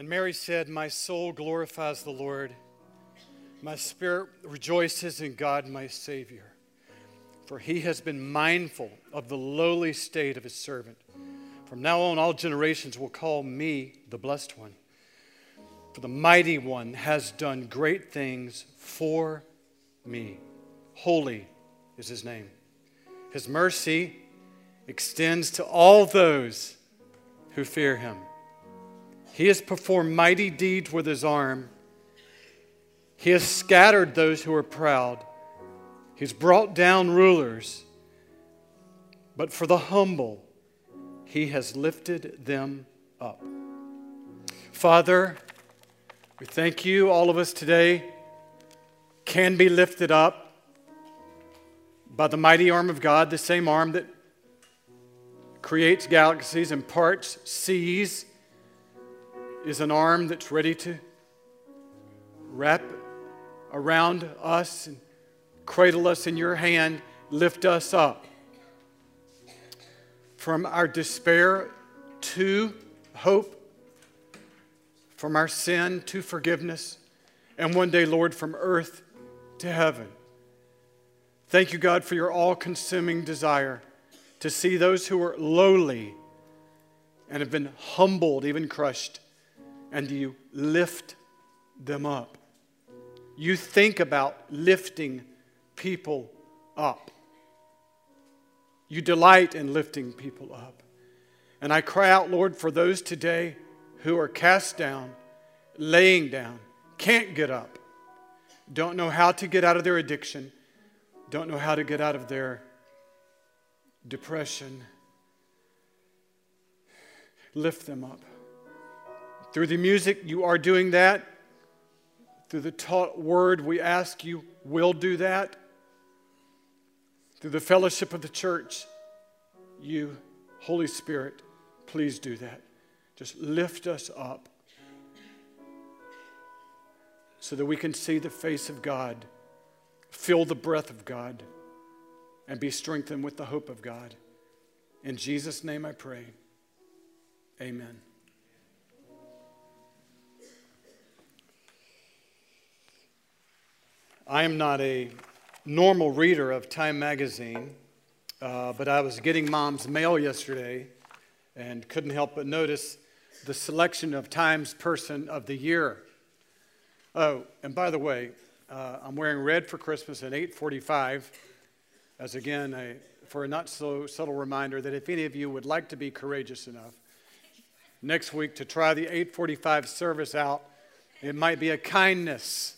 And Mary said, My soul glorifies the Lord. My spirit rejoices in God, my Savior, for he has been mindful of the lowly state of his servant. From now on, all generations will call me the blessed one. For the mighty one has done great things for me. Holy is his name. His mercy extends to all those who fear him. He has performed mighty deeds with his arm. He has scattered those who are proud. He's brought down rulers. But for the humble, he has lifted them up. Father, we thank you, all of us today can be lifted up by the mighty arm of God, the same arm that creates galaxies and parts seas, is an arm that's ready to wrap around us and cradle us in your hand, lift us up from our despair to hope, from our sin to forgiveness, and one day, Lord, from earth to heaven. Thank you, God, for your all consuming desire to see those who are lowly and have been humbled, even crushed, and you lift them up. You think about lifting people up. You delight in lifting people up. And I cry out, Lord, for those today who are cast down, laying down, can't get up, don't know how to get out of their addiction, don't know how to get out of their depression. Lift them up. Through the music, you are doing that. Through the taught word, we ask you will do that. Through the fellowship of the church, you, Holy Spirit, please do that. Just lift us up so that we can see the face of God, feel the breath of God, and be strengthened with the hope of God. In Jesus' name I pray. Amen. I am not a normal reader of Time magazine, uh, but I was getting mom's mail yesterday and couldn't help but notice the selection of Time's Person of the Year. Oh, and by the way, uh, I'm wearing red for Christmas at 8:45, as again a, for a not so subtle reminder that if any of you would like to be courageous enough next week to try the 8:45 service out, it might be a kindness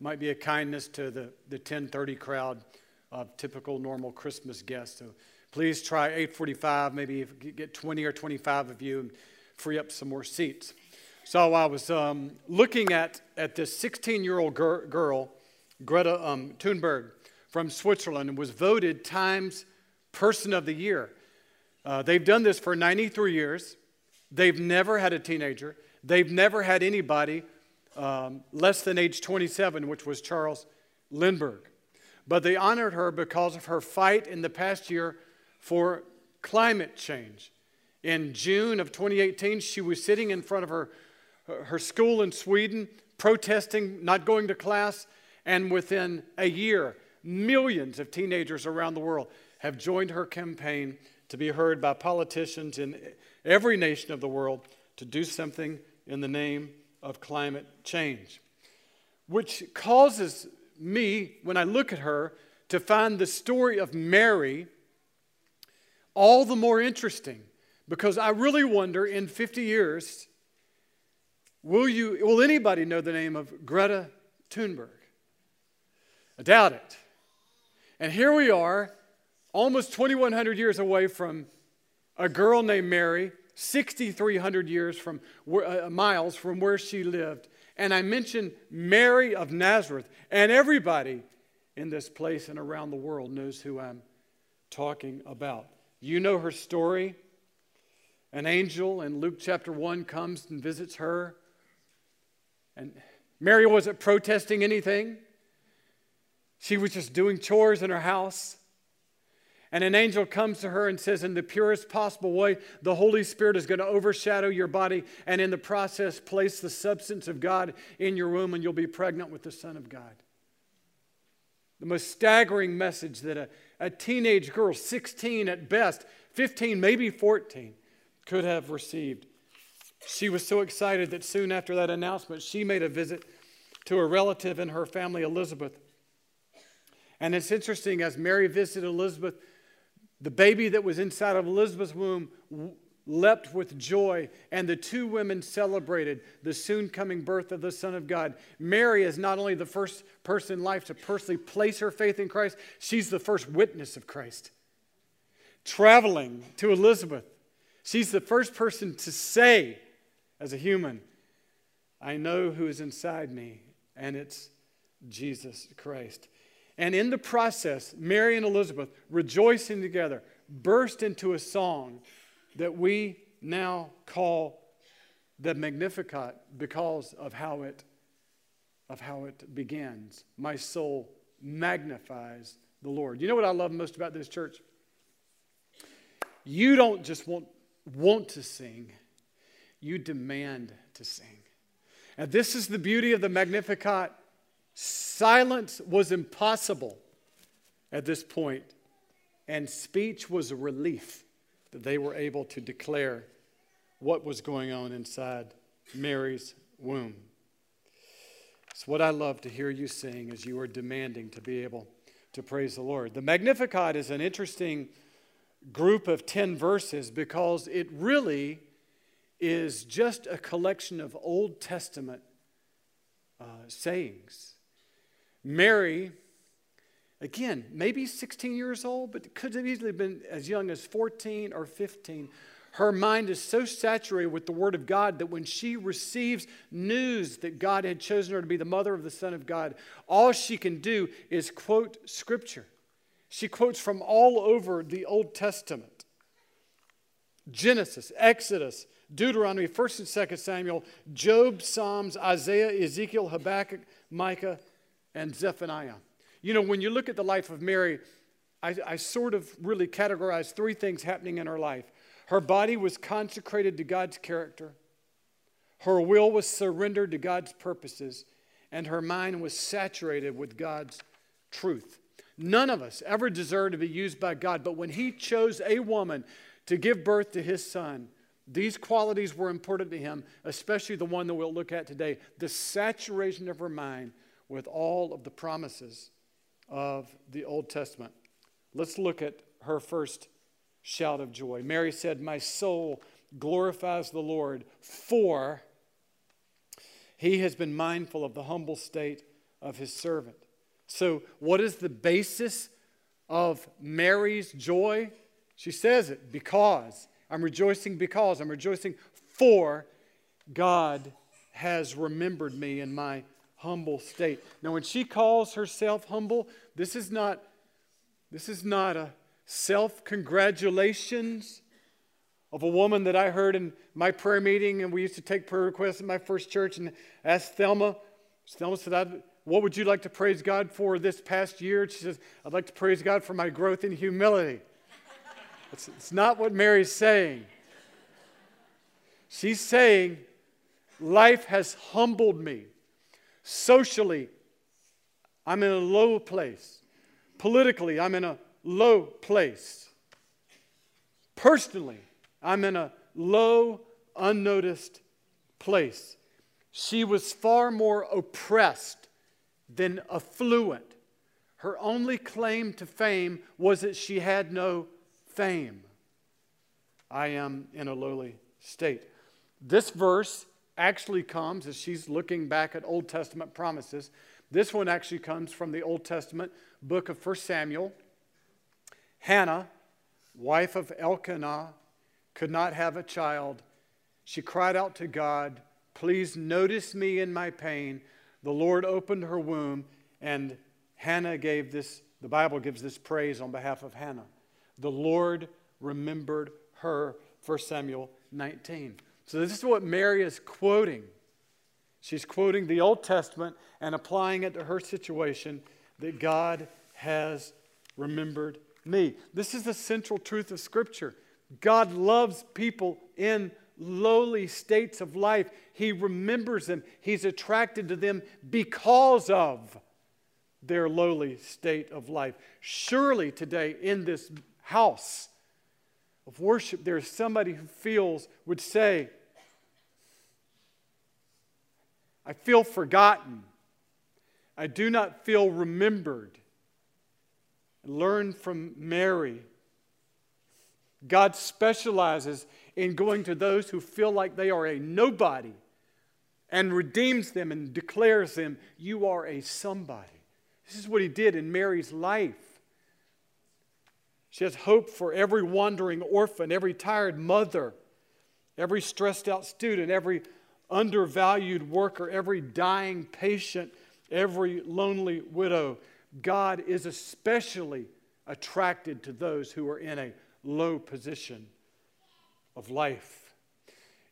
might be a kindness to the, the 1030 crowd of typical normal Christmas guests. So please try 845, maybe get 20 or 25 of you and free up some more seats. So I was um, looking at, at this 16 year old gir- girl, Greta um, Thunberg from Switzerland, and was voted Times Person of the Year. Uh, they've done this for 93 years. They've never had a teenager. They've never had anybody um, less than age 27, which was Charles Lindbergh. But they honored her because of her fight in the past year for climate change. In June of 2018, she was sitting in front of her, her school in Sweden, protesting, not going to class, and within a year, millions of teenagers around the world have joined her campaign to be heard by politicians in every nation of the world to do something in the name of climate change, which causes me, when I look at her, to find the story of Mary all the more interesting because I really wonder in 50 years, will, you, will anybody know the name of Greta Thunberg? I doubt it. And here we are, almost 2,100 years away from a girl named Mary 6,300 years from uh, miles from where she lived. And I mentioned Mary of Nazareth, and everybody in this place and around the world knows who I'm talking about. You know her story. An angel in Luke chapter 1 comes and visits her. And Mary wasn't protesting anything, she was just doing chores in her house. And an angel comes to her and says, in the purest possible way, the Holy Spirit is going to overshadow your body and in the process place the substance of God in your womb and you'll be pregnant with the Son of God. The most staggering message that a, a teenage girl, 16 at best, 15, maybe 14, could have received. She was so excited that soon after that announcement, she made a visit to a relative in her family, Elizabeth. And it's interesting, as Mary visited Elizabeth, the baby that was inside of Elizabeth's womb leapt with joy, and the two women celebrated the soon coming birth of the Son of God. Mary is not only the first person in life to personally place her faith in Christ, she's the first witness of Christ. Traveling to Elizabeth, she's the first person to say, as a human, I know who is inside me, and it's Jesus Christ. And in the process, Mary and Elizabeth, rejoicing together, burst into a song that we now call the Magnificat because of how it, of how it begins. My soul magnifies the Lord. You know what I love most about this church? You don't just want, want to sing, you demand to sing. And this is the beauty of the Magnificat Silence was impossible at this point, and speech was a relief that they were able to declare what was going on inside Mary's womb. It's what I love to hear you sing as you are demanding to be able to praise the Lord. The Magnificat is an interesting group of 10 verses because it really is just a collection of Old Testament uh, sayings. Mary, again, maybe 16 years old, but could have easily been as young as 14 or 15. Her mind is so saturated with the Word of God that when she receives news that God had chosen her to be the mother of the Son of God, all she can do is quote Scripture. She quotes from all over the Old Testament Genesis, Exodus, Deuteronomy, 1st and 2nd Samuel, Job, Psalms, Isaiah, Ezekiel, Habakkuk, Micah, and Zephaniah. You know, when you look at the life of Mary, I, I sort of really categorize three things happening in her life. Her body was consecrated to God's character, her will was surrendered to God's purposes, and her mind was saturated with God's truth. None of us ever deserve to be used by God, but when He chose a woman to give birth to His son, these qualities were important to Him, especially the one that we'll look at today the saturation of her mind with all of the promises of the Old Testament. Let's look at her first shout of joy. Mary said, My soul glorifies the Lord, for he has been mindful of the humble state of his servant. So, what is the basis of Mary's joy? She says it because. I'm rejoicing because. I'm rejoicing for God has remembered me in my humble state. Now, when she calls herself humble, this is not, this is not a self congratulations of a woman that I heard in my prayer meeting, and we used to take prayer requests in my first church and ask Thelma. Thelma said, What would you like to praise God for this past year? She says, I'd like to praise God for my growth in humility. it's, it's not what Mary's saying. She's saying, Life has humbled me. Socially, I'm in a low place. Politically, I'm in a low place. Personally, I'm in a low, unnoticed place. She was far more oppressed than affluent. Her only claim to fame was that she had no fame. I am in a lowly state. This verse actually comes as she's looking back at Old Testament promises. This one actually comes from the Old Testament book of 1 Samuel. Hannah, wife of Elkanah, could not have a child. She cried out to God, Please notice me in my pain. The Lord opened her womb, and Hannah gave this, the Bible gives this praise on behalf of Hannah. The Lord remembered her, 1 Samuel 19. So, this is what Mary is quoting. She's quoting the Old Testament and applying it to her situation that God has remembered me. This is the central truth of Scripture. God loves people in lowly states of life. He remembers them, He's attracted to them because of their lowly state of life. Surely today in this house of worship, there is somebody who feels, would say, I feel forgotten. I do not feel remembered. Learn from Mary. God specializes in going to those who feel like they are a nobody and redeems them and declares them, You are a somebody. This is what he did in Mary's life. She has hope for every wandering orphan, every tired mother, every stressed out student, every undervalued worker, every dying patient, every lonely widow. God is especially attracted to those who are in a low position of life.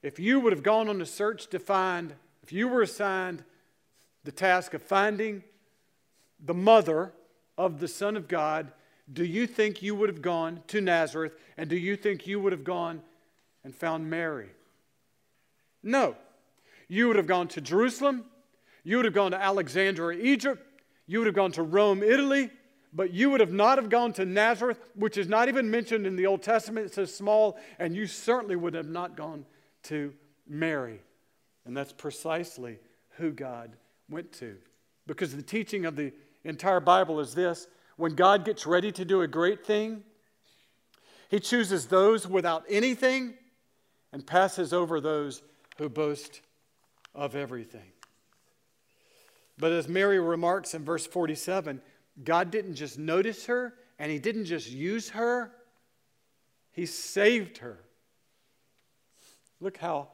If you would have gone on a search to find, if you were assigned the task of finding the mother of the Son of God, do you think you would have gone to Nazareth and do you think you would have gone and found Mary? No. You would have gone to Jerusalem. You would have gone to Alexandria, Egypt. You would have gone to Rome, Italy. But you would have not have gone to Nazareth, which is not even mentioned in the Old Testament. It says small, and you certainly would have not gone to Mary. And that's precisely who God went to. Because the teaching of the entire Bible is this when God gets ready to do a great thing, he chooses those without anything and passes over those who boast of everything. But as Mary remarks in verse 47, God didn't just notice her and He didn't just use her, He saved her. Look how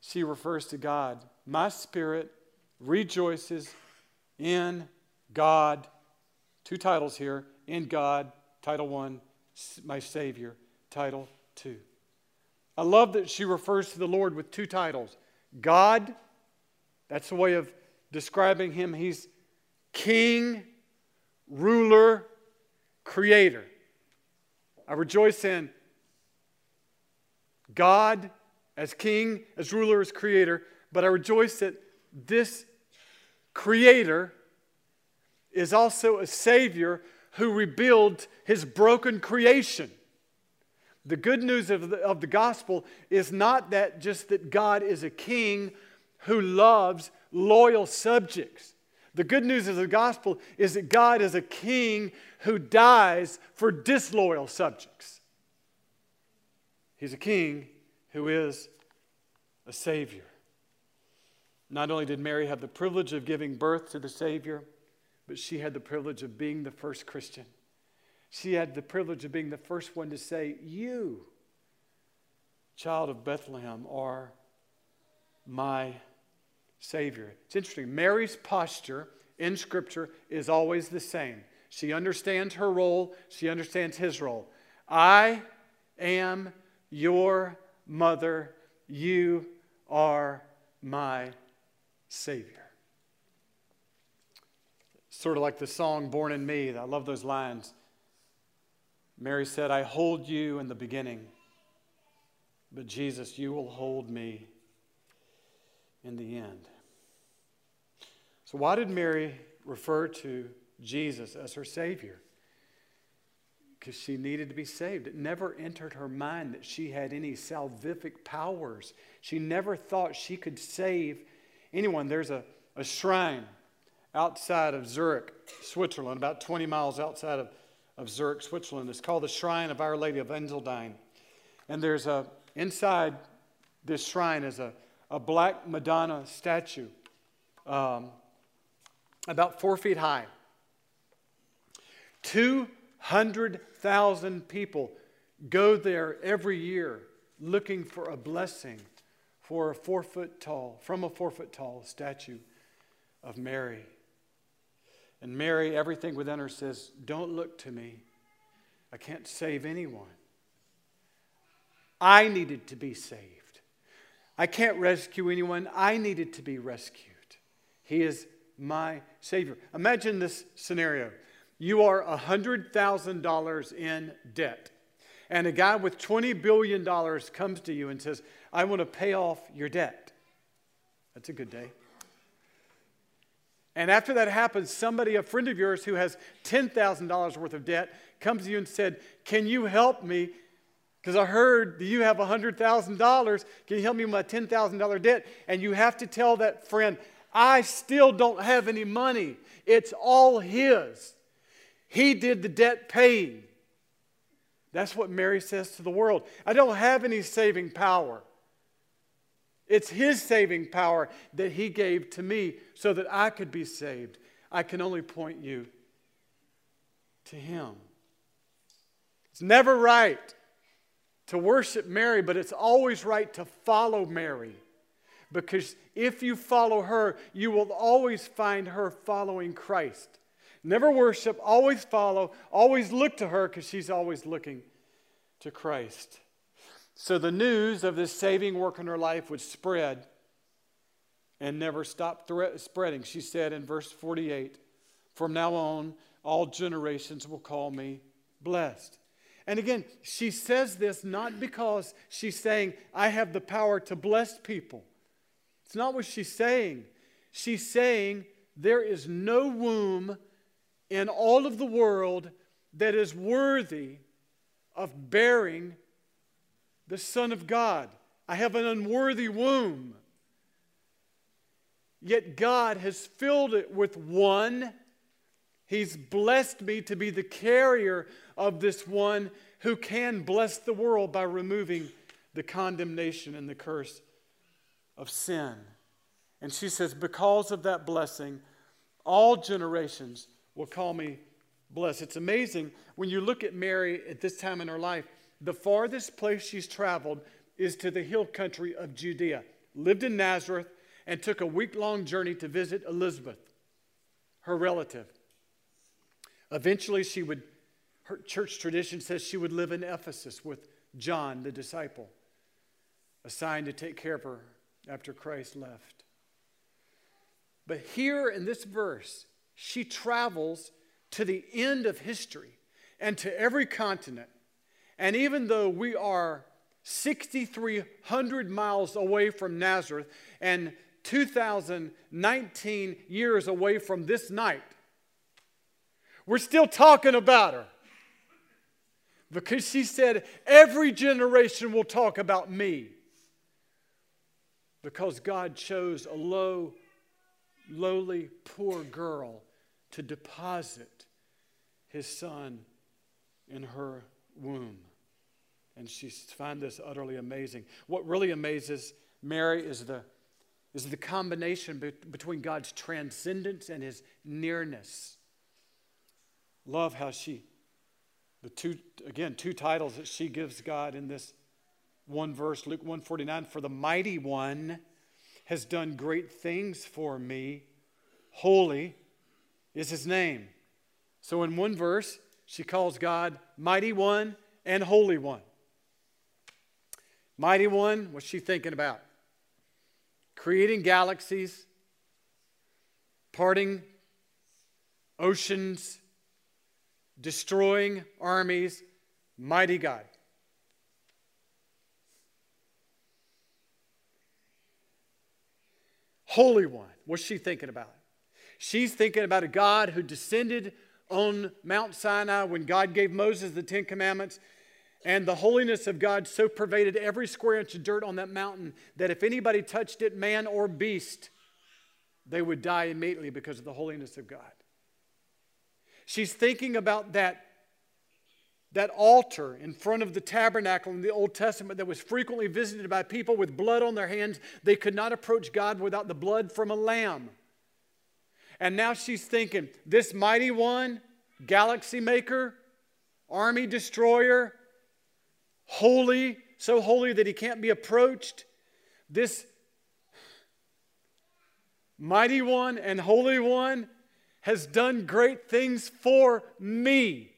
she refers to God. My spirit rejoices in God. Two titles here in God, title one, my Savior, title two. I love that she refers to the Lord with two titles God, that's the way of describing him. He's king, ruler, creator. I rejoice in God as king, as ruler, as creator, but I rejoice that this creator is also a savior who rebuilds his broken creation. The good news of the, of the gospel is not that just that God is a king who loves loyal subjects. The good news of the gospel is that God is a king who dies for disloyal subjects. He's a king who is a savior. Not only did Mary have the privilege of giving birth to the Savior, but she had the privilege of being the first Christian. She had the privilege of being the first one to say, You, child of Bethlehem, are my Savior. It's interesting. Mary's posture in Scripture is always the same. She understands her role, she understands his role. I am your mother. You are my Savior. Sort of like the song Born in Me. I love those lines. Mary said, I hold you in the beginning, but Jesus, you will hold me in the end. So, why did Mary refer to Jesus as her Savior? Because she needed to be saved. It never entered her mind that she had any salvific powers. She never thought she could save anyone. There's a, a shrine outside of Zurich, Switzerland, about 20 miles outside of of Zurich, Switzerland. It's called the Shrine of Our Lady of Einsiedeln. And there's a, inside this shrine is a, a black Madonna statue, um, about four feet high. 200,000 people go there every year looking for a blessing for a four foot tall, from a four foot tall statue of Mary. And Mary, everything within her says, Don't look to me. I can't save anyone. I needed to be saved. I can't rescue anyone. I needed to be rescued. He is my Savior. Imagine this scenario. you are $100,000 in debt. And a guy with $20 billion comes to you and says, I want to pay off your debt. That's a good day. And after that happens, somebody, a friend of yours who has $10,000 worth of debt, comes to you and said, Can you help me? Because I heard you have $100,000. Can you help me with my $10,000 debt? And you have to tell that friend, I still don't have any money. It's all his. He did the debt paying. That's what Mary says to the world. I don't have any saving power. It's His saving power that He gave to me so that I could be saved. I can only point you to Him. It's never right to worship Mary, but it's always right to follow Mary. Because if you follow her, you will always find her following Christ. Never worship, always follow, always look to her because she's always looking to Christ. So the news of this saving work in her life would spread and never stop spreading. She said in verse 48 From now on, all generations will call me blessed. And again, she says this not because she's saying, I have the power to bless people. It's not what she's saying. She's saying, there is no womb in all of the world that is worthy of bearing the Son of God. I have an unworthy womb. Yet God has filled it with one. He's blessed me to be the carrier of this one who can bless the world by removing the condemnation and the curse of sin. And she says, Because of that blessing, all generations will call me blessed. It's amazing when you look at Mary at this time in her life, the farthest place she's traveled is to the hill country of Judea. Lived in Nazareth and took a week long journey to visit Elizabeth, her relative. Eventually, she would, her church tradition says she would live in Ephesus with John, the disciple, assigned to take care of her after Christ left. But here in this verse, she travels to the end of history and to every continent. And even though we are 6,300 miles away from Nazareth and 2019 years away from this night, we're still talking about her. Because she said, Every generation will talk about me. Because God chose a low, lowly, poor girl to deposit his son in her womb. And she finds this utterly amazing. What really amazes Mary is the, is the combination be- between God's transcendence and his nearness. Love how she, the two, again, two titles that she gives God in this one verse, Luke 149 For the mighty one has done great things for me. Holy is his name. So in one verse, she calls God mighty one and holy one. Mighty one, what's she thinking about? Creating galaxies, parting oceans, destroying armies, mighty God. Holy One, what's she thinking about? She's thinking about a God who descended on Mount Sinai when God gave Moses the Ten Commandments and the holiness of God so pervaded every square inch of dirt on that mountain that if anybody touched it, man or beast, they would die immediately because of the holiness of God. She's thinking about that, that altar in front of the tabernacle in the Old Testament that was frequently visited by people with blood on their hands. They could not approach God without the blood from a lamb. And now she's thinking, this mighty one, galaxy maker, army destroyer, holy, so holy that he can't be approached. This mighty one and holy one has done great things for me.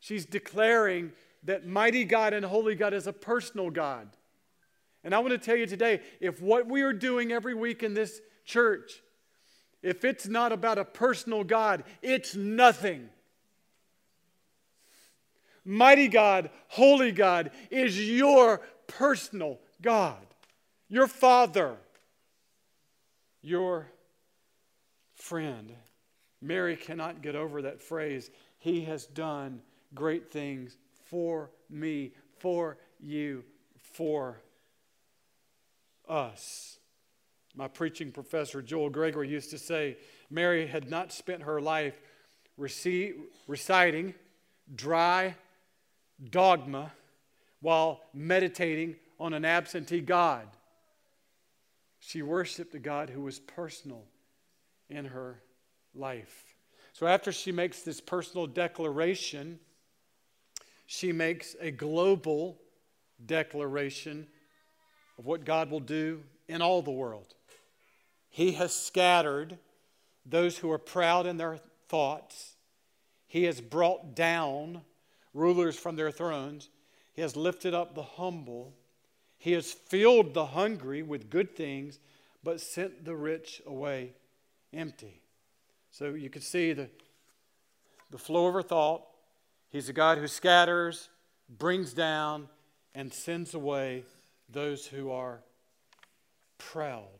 She's declaring that mighty God and holy God is a personal God. And I want to tell you today if what we are doing every week in this church if it's not about a personal God, it's nothing. Mighty God, holy God is your personal God, your Father, your friend. Mary cannot get over that phrase. He has done great things for me, for you, for us. My preaching professor, Joel Gregory, used to say Mary had not spent her life reciting dry dogma while meditating on an absentee God. She worshiped a God who was personal in her life. So after she makes this personal declaration, she makes a global declaration of what God will do in all the world. He has scattered those who are proud in their thoughts. He has brought down rulers from their thrones. He has lifted up the humble. He has filled the hungry with good things, but sent the rich away empty. So you can see the, the flow of her thought. He's a God who scatters, brings down, and sends away those who are proud.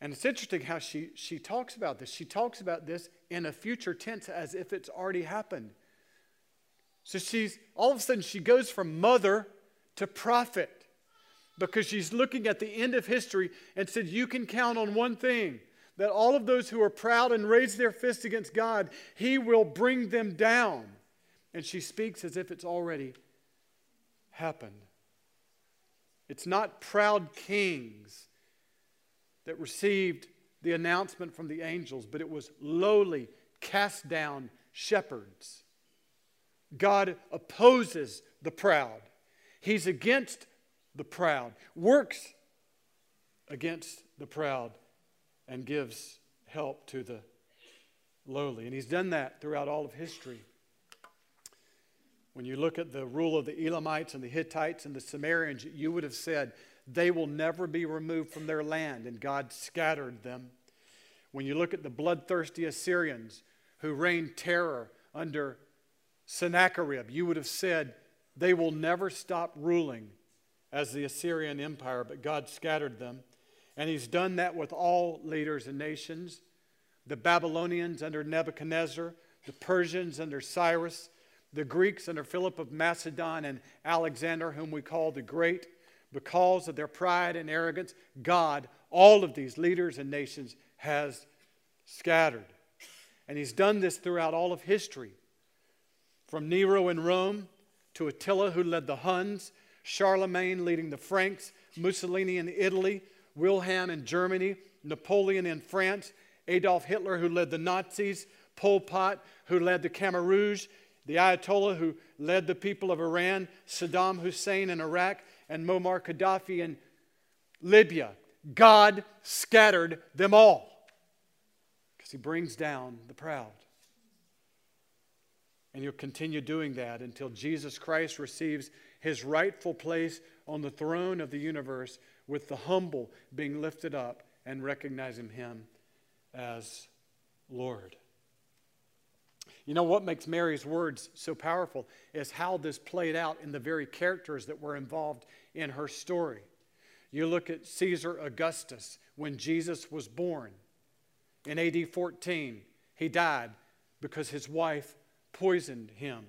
And it's interesting how she, she talks about this. She talks about this in a future tense as if it's already happened. So she's all of a sudden she goes from mother to prophet because she's looking at the end of history and said, You can count on one thing that all of those who are proud and raise their fist against God, He will bring them down. And she speaks as if it's already happened. It's not proud kings that received the announcement from the angels, but it was lowly, cast down shepherds. God opposes the proud, He's against the proud, works against the proud, and gives help to the lowly. And He's done that throughout all of history. When you look at the rule of the Elamites and the Hittites and the Sumerians, you would have said, they will never be removed from their land, and God scattered them. When you look at the bloodthirsty Assyrians who reigned terror under Sennacherib, you would have said they will never stop ruling as the Assyrian Empire, but God scattered them. And He's done that with all leaders and nations the Babylonians under Nebuchadnezzar, the Persians under Cyrus, the Greeks under Philip of Macedon, and Alexander, whom we call the Great because of their pride and arrogance, God, all of these leaders and nations, has scattered. And he's done this throughout all of history. From Nero in Rome to Attila, who led the Huns, Charlemagne leading the Franks, Mussolini in Italy, Wilhelm in Germany, Napoleon in France, Adolf Hitler, who led the Nazis, Pol Pot, who led the Khmer Rouge, the Ayatollah, who led the people of Iran, Saddam Hussein in Iraq, and Muammar Gaddafi in Libya. God scattered them all because he brings down the proud. And you'll continue doing that until Jesus Christ receives his rightful place on the throne of the universe, with the humble being lifted up and recognizing him as Lord. You know what makes Mary's words so powerful is how this played out in the very characters that were involved in her story. You look at Caesar Augustus when Jesus was born. In AD 14, he died because his wife poisoned him.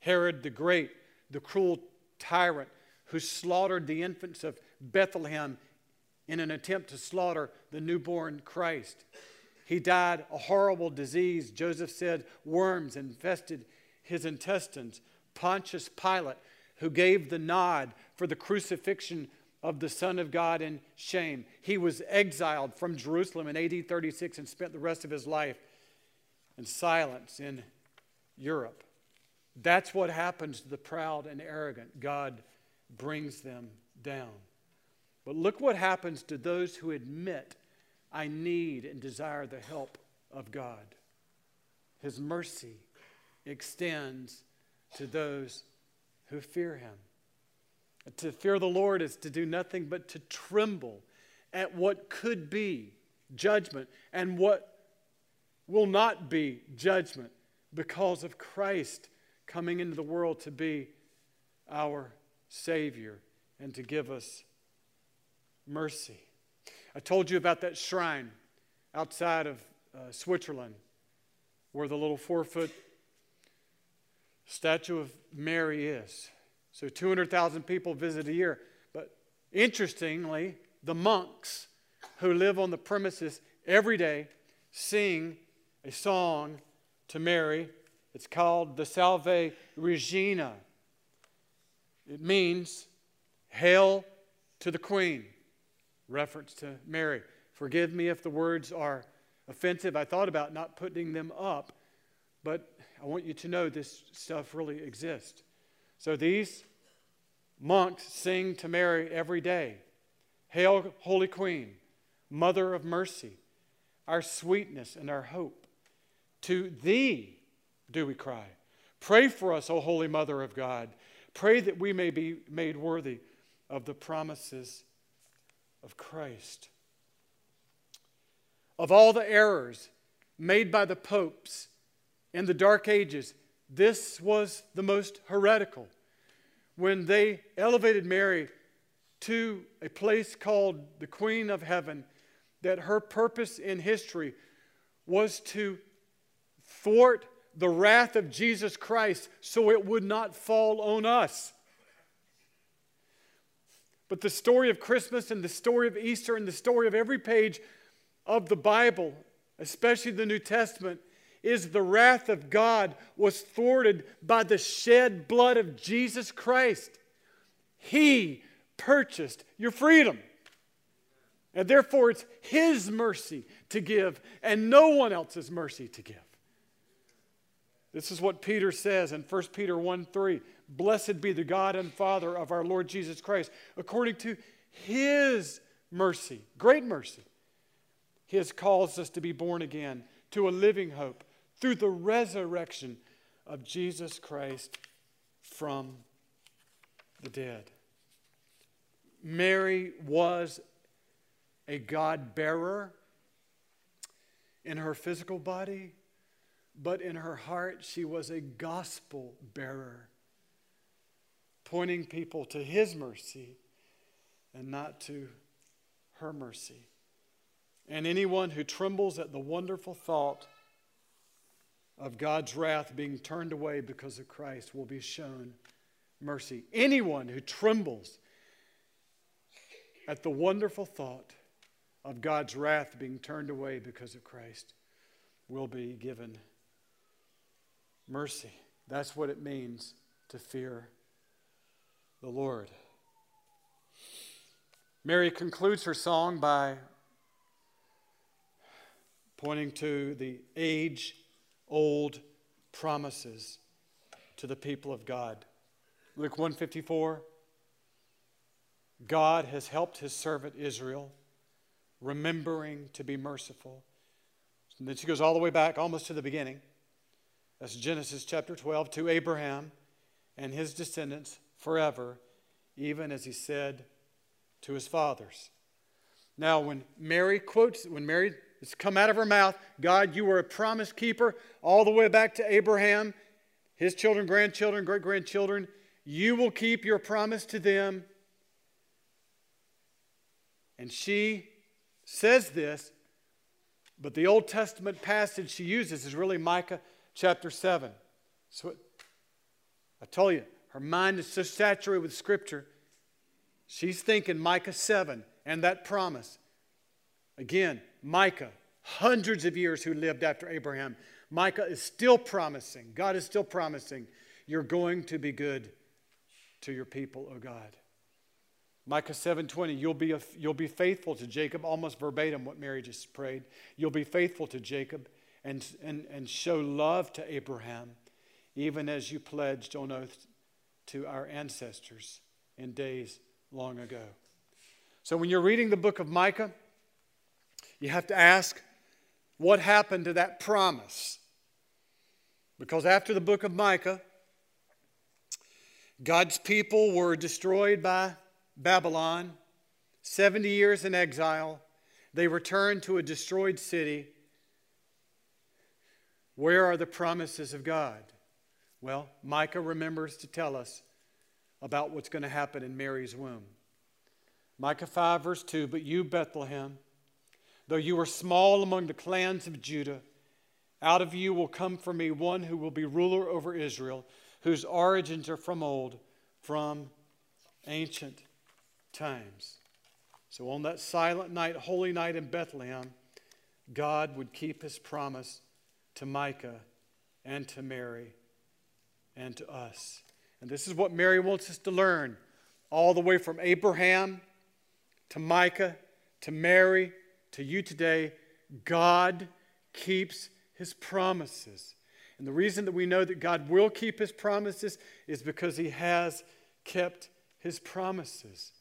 Herod the Great, the cruel tyrant who slaughtered the infants of Bethlehem in an attempt to slaughter the newborn Christ. He died a horrible disease. Josephus said worms infested his intestines. Pontius Pilate, who gave the nod for the crucifixion of the Son of God in shame. He was exiled from Jerusalem in AD 36 and spent the rest of his life in silence in Europe. That's what happens to the proud and arrogant. God brings them down. But look what happens to those who admit, I need and desire the help of God. His mercy extends to those who fear him. To fear the Lord is to do nothing but to tremble at what could be judgment and what will not be judgment because of Christ coming into the world to be our Savior and to give us mercy. I told you about that shrine outside of uh, Switzerland where the little four foot statue of Mary is. So 200,000 people visit a year. But interestingly, the monks who live on the premises every day sing a song to Mary. It's called the Salve Regina. It means, Hail to the Queen, reference to Mary. Forgive me if the words are offensive. I thought about not putting them up, but I want you to know this stuff really exists. So these monks sing to Mary every day Hail, Holy Queen, Mother of Mercy, our sweetness and our hope. To thee do we cry. Pray for us, O Holy Mother of God. Pray that we may be made worthy of the promises of Christ. Of all the errors made by the popes in the Dark Ages, this was the most heretical. When they elevated Mary to a place called the Queen of Heaven, that her purpose in history was to thwart the wrath of Jesus Christ so it would not fall on us. But the story of Christmas and the story of Easter and the story of every page of the Bible, especially the New Testament, is the wrath of God was thwarted by the shed blood of Jesus Christ. He purchased your freedom. And therefore, it's His mercy to give and no one else's mercy to give. This is what Peter says in 1 Peter 1 3. Blessed be the God and Father of our Lord Jesus Christ, according to His mercy, great mercy. He has caused us to be born again to a living hope through the resurrection of Jesus Christ from the dead. Mary was a God bearer in her physical body, but in her heart, she was a gospel bearer, pointing people to his mercy and not to her mercy. And anyone who trembles at the wonderful thought of God's wrath being turned away because of Christ will be shown mercy. Anyone who trembles at the wonderful thought of God's wrath being turned away because of Christ will be given mercy. That's what it means to fear the Lord. Mary concludes her song by pointing to the age old promises to the people of God. Luke 154 God has helped his servant Israel, remembering to be merciful. And then she goes all the way back almost to the beginning. That's Genesis chapter 12 to Abraham and his descendants forever, even as he said to his fathers. Now, when Mary quotes, when Mary it's come out of her mouth, God, you were a promise keeper all the way back to Abraham, his children, grandchildren, great grandchildren. You will keep your promise to them. And she says this, but the Old Testament passage she uses is really Micah chapter 7. So I told you, her mind is so saturated with Scripture, she's thinking Micah 7 and that promise. Again, Micah, hundreds of years who lived after Abraham. Micah is still promising, God is still promising, you're going to be good to your people, O God. Micah 7:20, you'll be, a, you'll be faithful to Jacob, almost verbatim what Mary just prayed. You'll be faithful to Jacob and, and, and show love to Abraham, even as you pledged on oath to our ancestors in days long ago. So when you're reading the book of Micah, you have to ask, what happened to that promise? Because after the book of Micah, God's people were destroyed by Babylon. 70 years in exile. They returned to a destroyed city. Where are the promises of God? Well, Micah remembers to tell us about what's going to happen in Mary's womb. Micah 5, verse 2 But you, Bethlehem, though you are small among the clans of Judah, out of you will come for me one who will be ruler over Israel, whose origins are from old, from ancient times. So on that silent night, holy night in Bethlehem, God would keep his promise to Micah and to Mary and to us. And this is what Mary wants us to learn all the way from Abraham to Micah to Mary to you today. God keeps his promises. And the reason that we know that God will keep his promises is because he has kept his promises.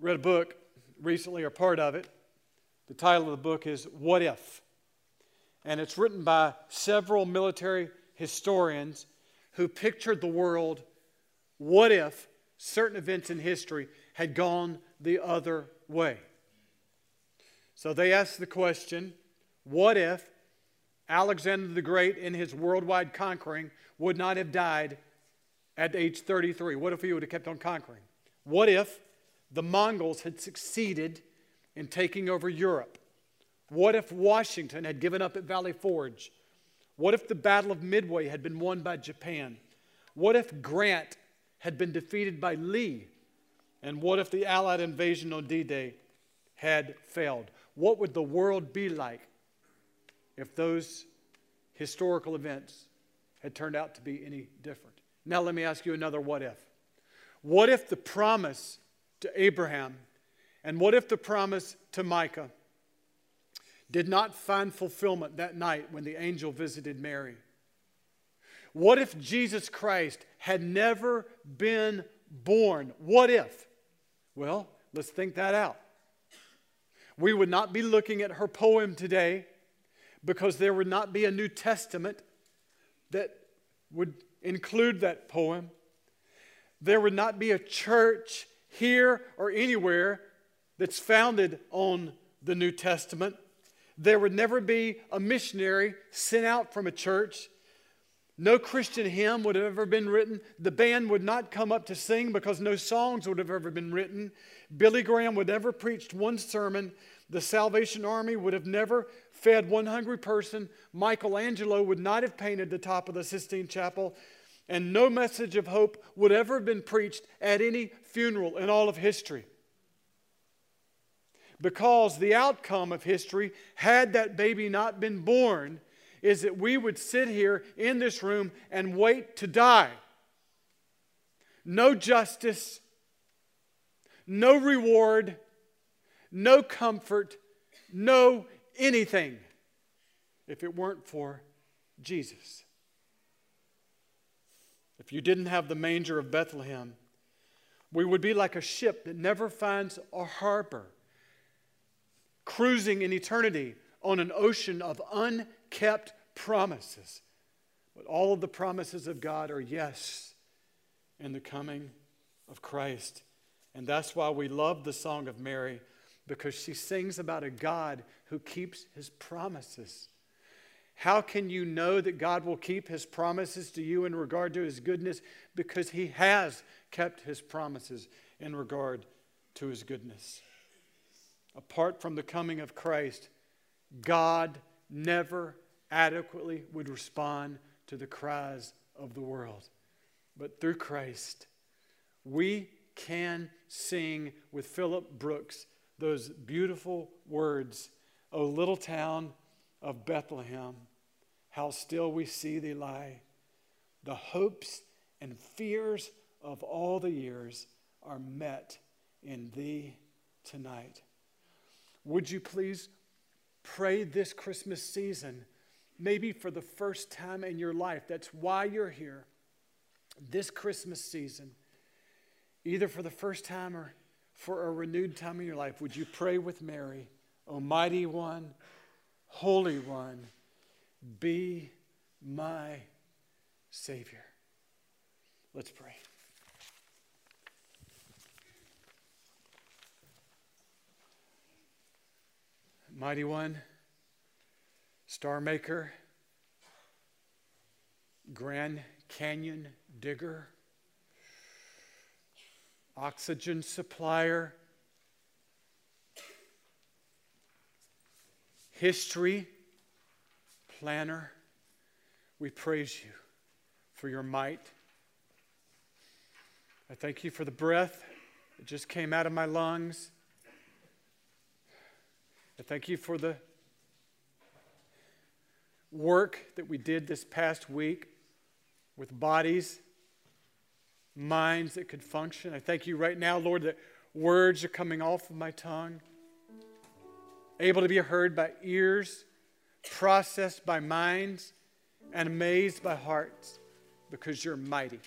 Read a book recently, or part of it. The title of the book is What If? And it's written by several military historians who pictured the world what if certain events in history had gone the other way. So they asked the question what if Alexander the Great, in his worldwide conquering, would not have died at age 33? What if he would have kept on conquering? What if the Mongols had succeeded in taking over Europe? What if Washington had given up at Valley Forge? What if the Battle of Midway had been won by Japan? What if Grant had been defeated by Lee? And what if the Allied invasion on D Day had failed? What would the world be like if those historical events had turned out to be any different? Now, let me ask you another what if. What if the promise to Abraham and what if the promise to Micah did not find fulfillment that night when the angel visited Mary? What if Jesus Christ had never been born? What if? Well, let's think that out. We would not be looking at her poem today because there would not be a New Testament that would include that poem. There would not be a church here or anywhere that's founded on the New Testament. There would never be a missionary sent out from a church. No Christian hymn would have ever been written. The band would not come up to sing because no songs would have ever been written. Billy Graham would never preached one sermon. The Salvation Army would have never fed one hungry person. Michelangelo would not have painted the top of the Sistine Chapel. And no message of hope would ever have been preached at any funeral in all of history because the outcome of history, had that baby not been born, is that we would sit here in this room and wait to die. No justice, no reward, no comfort, no anything if it weren't for Jesus. If you didn't have the manger of Bethlehem, we would be like a ship that never finds a harbor cruising in eternity on an ocean of unkept promises. But all of the promises of God are yes in the coming of Christ. And that's why we love the Song of Mary, because she sings about a God who keeps his promises. How can you know that God will keep his promises to you in regard to his goodness? Because he has kept his promises in regard to his goodness apart from the coming of Christ, God never adequately would respond to the cries of the world. But through Christ, we can sing with Philip Brooks those beautiful words, O little town of Bethlehem, how still we see thee lie. The hopes and fears of all the years are met in thee tonight. Would you please pray this Christmas season, maybe for the first time in your life? That's why you're here this Christmas season, either for the first time or for a renewed time in your life. Would you pray with Mary, Almighty One, Holy One, be my Savior? Let's pray. Mighty One, Star Maker, Grand Canyon Digger, Oxygen Supplier, History Planner, we praise you for your might. I thank you for the breath that just came out of my lungs. I thank you for the work that we did this past week with bodies, minds that could function. I thank you right now, Lord, that words are coming off of my tongue, able to be heard by ears, processed by minds, and amazed by hearts because you're mighty.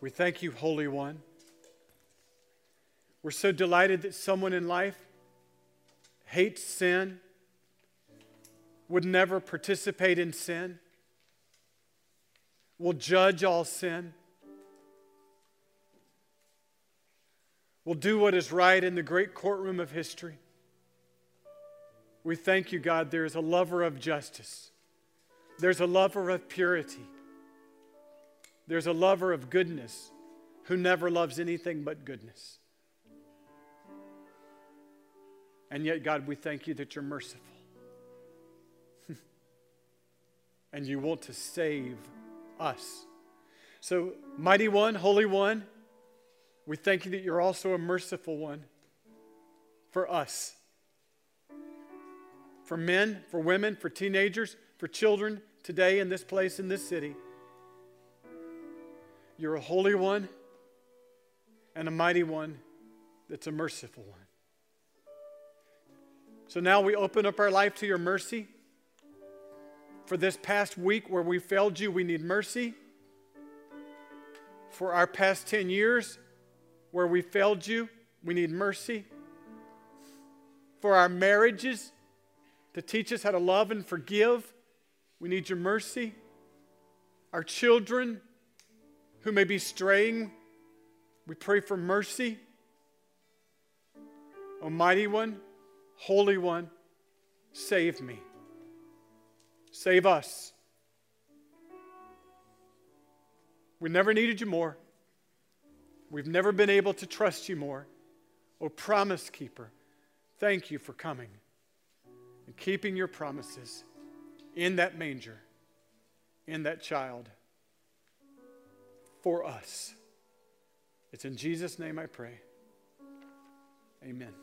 We thank you, Holy One. We're so delighted that someone in life hates sin, would never participate in sin, will judge all sin, will do what is right in the great courtroom of history. We thank you, God. There is a lover of justice, there's a lover of purity, there's a lover of goodness who never loves anything but goodness. And yet, God, we thank you that you're merciful. and you want to save us. So, mighty one, holy one, we thank you that you're also a merciful one for us. For men, for women, for teenagers, for children today in this place, in this city. You're a holy one and a mighty one that's a merciful one. So now we open up our life to your mercy. For this past week where we failed you, we need mercy. For our past 10 years where we failed you, we need mercy. For our marriages to teach us how to love and forgive, we need your mercy. Our children who may be straying, we pray for mercy. Almighty One, Holy One, save me. Save us. We never needed you more. We've never been able to trust you more. Oh, promise keeper, thank you for coming and keeping your promises in that manger, in that child, for us. It's in Jesus' name I pray. Amen.